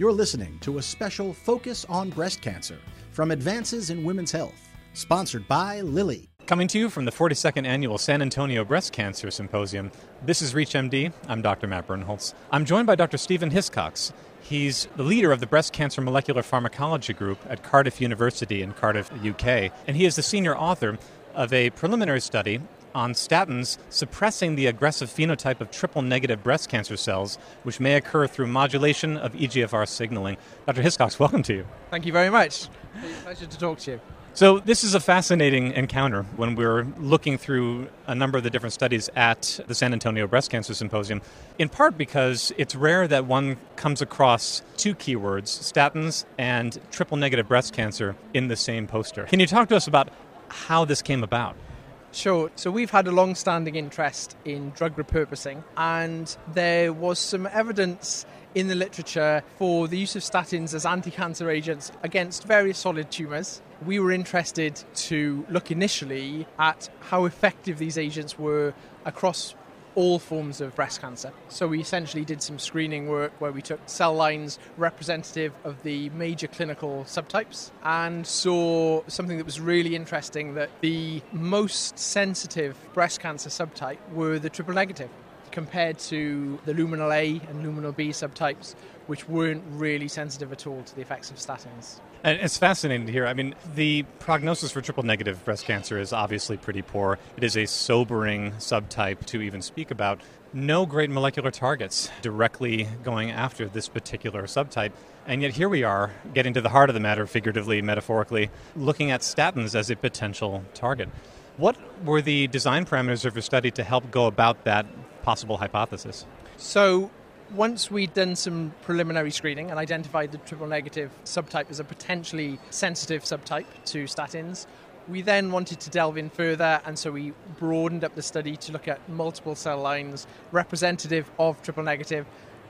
You're listening to a special Focus on Breast Cancer from Advances in Women's Health, sponsored by Lilly. Coming to you from the 42nd Annual San Antonio Breast Cancer Symposium, this is ReachMD. I'm Dr. Matt Birnholz. I'm joined by Dr. Stephen Hiscox. He's the leader of the Breast Cancer Molecular Pharmacology Group at Cardiff University in Cardiff, UK, and he is the senior author of a preliminary study on statins suppressing the aggressive phenotype of triple negative breast cancer cells, which may occur through modulation of EGFR signaling. Dr. Hiscox, welcome to you. Thank you very much. Pleasure to talk to you. So, this is a fascinating encounter when we're looking through a number of the different studies at the San Antonio Breast Cancer Symposium, in part because it's rare that one comes across two keywords, statins and triple negative breast cancer, in the same poster. Can you talk to us about how this came about? Sure. So we've had a long standing interest in drug repurposing, and there was some evidence in the literature for the use of statins as anti cancer agents against various solid tumours. We were interested to look initially at how effective these agents were across all forms of breast cancer. So we essentially did some screening work where we took cell lines representative of the major clinical subtypes and saw something that was really interesting that the most sensitive breast cancer subtype were the triple negative compared to the luminal A and luminal B subtypes, which weren't really sensitive at all to the effects of statins. And it's fascinating to hear. I mean, the prognosis for triple negative breast cancer is obviously pretty poor. It is a sobering subtype to even speak about. No great molecular targets directly going after this particular subtype. And yet here we are, getting to the heart of the matter, figuratively, metaphorically, looking at statins as a potential target. What were the design parameters of your study to help go about that possible hypothesis? So, once we'd done some preliminary screening and identified the triple negative subtype as a potentially sensitive subtype to statins, we then wanted to delve in further, and so we broadened up the study to look at multiple cell lines representative of triple negative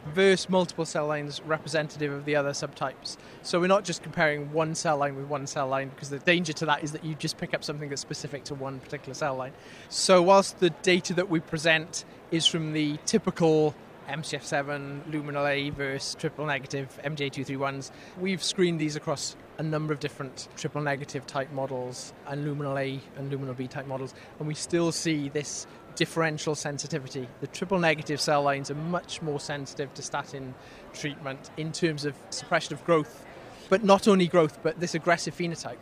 versus multiple cell lines representative of the other subtypes. So we're not just comparing one cell line with one cell line because the danger to that is that you just pick up something that's specific to one particular cell line. So whilst the data that we present is from the typical MCF7, luminal A versus triple negative MDA231s. We've screened these across a number of different triple negative type models and luminal A and luminal B type models, and we still see this differential sensitivity. The triple negative cell lines are much more sensitive to statin treatment in terms of suppression of growth, but not only growth, but this aggressive phenotype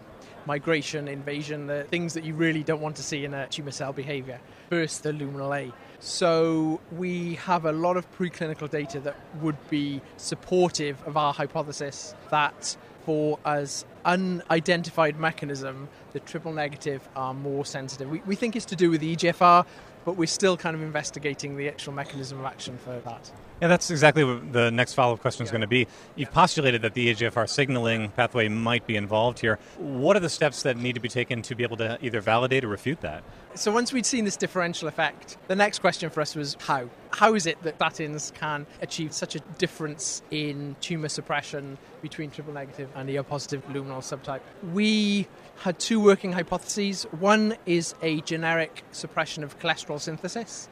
migration, invasion, the things that you really don't want to see in a tumor cell behavior. First, the luminal A. So, we have a lot of preclinical data that would be supportive of our hypothesis that for as unidentified mechanism, the triple negative are more sensitive. We, we think it's to do with EGFR, but we're still kind of investigating the actual mechanism of action for that. Yeah, that's exactly what the next follow up question is yeah. going to be. You've postulated that the EGFR signaling pathway might be involved here. What are the steps that need to be taken to be able to either validate or refute that? So, once we'd seen this differential effect, the next question for us was how? How is it that statins can achieve such a difference in tumour suppression between triple negative and ER positive luminal subtype? We had two working hypotheses. One is a generic suppression of cholesterol synthesis,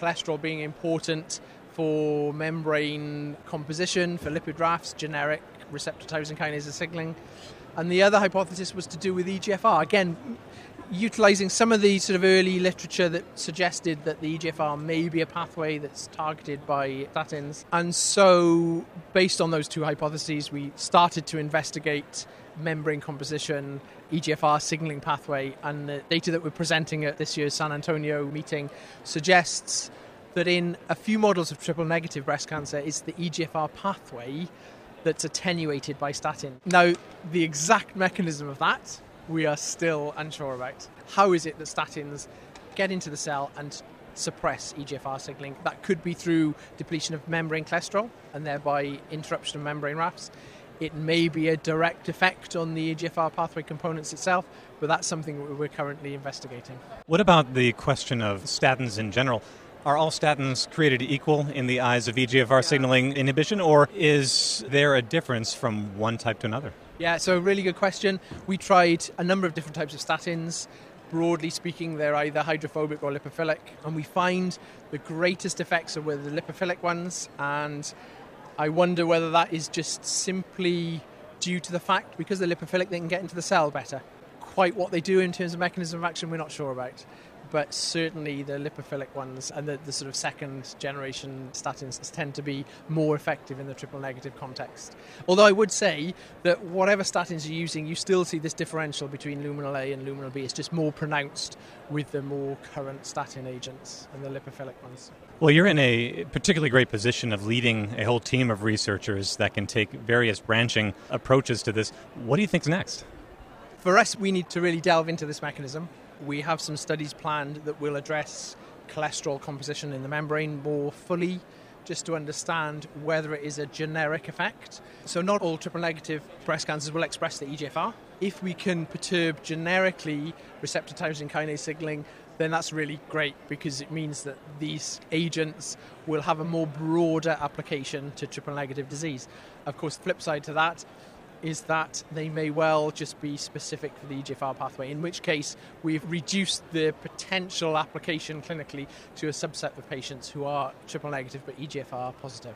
cholesterol being important for membrane composition, for lipid rafts, generic receptor tyrosine kinase signaling. And the other hypothesis was to do with EGFR. Again, utilizing some of the sort of early literature that suggested that the EGFR may be a pathway that's targeted by statins. And so, based on those two hypotheses, we started to investigate membrane composition, EGFR signaling pathway, and the data that we're presenting at this year's San Antonio meeting suggests that in a few models of triple negative breast cancer, it's the EGFR pathway that's attenuated by statin. Now, the exact mechanism of that, we are still unsure about. How is it that statins get into the cell and suppress EGFR signaling? That could be through depletion of membrane cholesterol and thereby interruption of membrane rafts. It may be a direct effect on the EGFR pathway components itself, but that's something we're currently investigating. What about the question of statins in general? Are all statins created equal in the eyes of EGFR signaling inhibition, or is there a difference from one type to another? Yeah, so really good question. We tried a number of different types of statins. Broadly speaking, they're either hydrophilic or lipophilic, and we find the greatest effects are with the lipophilic ones, and I wonder whether that is just simply due to the fact because they're lipophilic they can get into the cell better. Quite what they do in terms of mechanism of action, we're not sure about but certainly the lipophilic ones and the, the, sort of second generation statins tend to be more effective in the triple negative context. Although I would say that whatever statins you're using, you still see this differential between luminal A and luminal B. It's just more pronounced with the more current statin agents and the lipophilic ones. Well, you're in a particularly great position of leading a whole team of researchers that can take various branching approaches to this. What do you think's next? For us, we need to really delve into this mechanism we have some studies planned that will address cholesterol composition in the membrane more fully, just to understand whether it is a generic effect. So, not all triple negative breast cancers will express the EGFR. If we can perturb generically receptor tyrosine kinase signaling, then that's really great because it means that these agents will have a more broader application to triple negative disease. Of course, flip side to that, is that they may well just be specific for the EGFR pathway, in which case we've reduced the potential application clinically to a subset of patients who are triple negative but EGFR positive.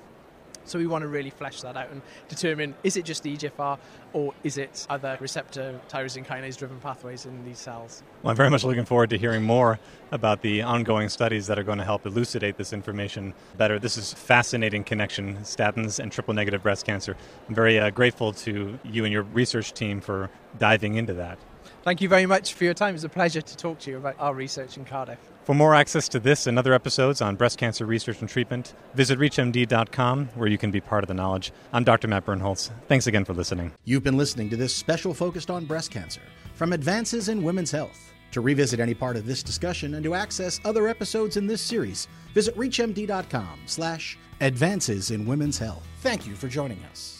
So we want to really flesh that out and determine is it just the EGFR or is it other receptor tyrosine kinase driven pathways in these cells? Well, I'm very much looking forward to hearing more about the ongoing studies that are going to help elucidate this information better. This is fascinating connection, statins and triple negative breast cancer. I'm very uh, grateful to you and your research team for diving into that. Thank you very much for your time. It's a pleasure to talk to you about our research in Cardiff. For more access to this and other episodes on breast cancer research and treatment, visit ReachMD.com, where you can be part of the knowledge. I'm Dr. Matt Birnholz. Thanks again for listening. You've been listening to this special focused on breast cancer from Advances in Women's Health. To revisit any part of this discussion and to access other episodes in this series, visit ReachMD.com slash advances in women's health. Thank you for joining us.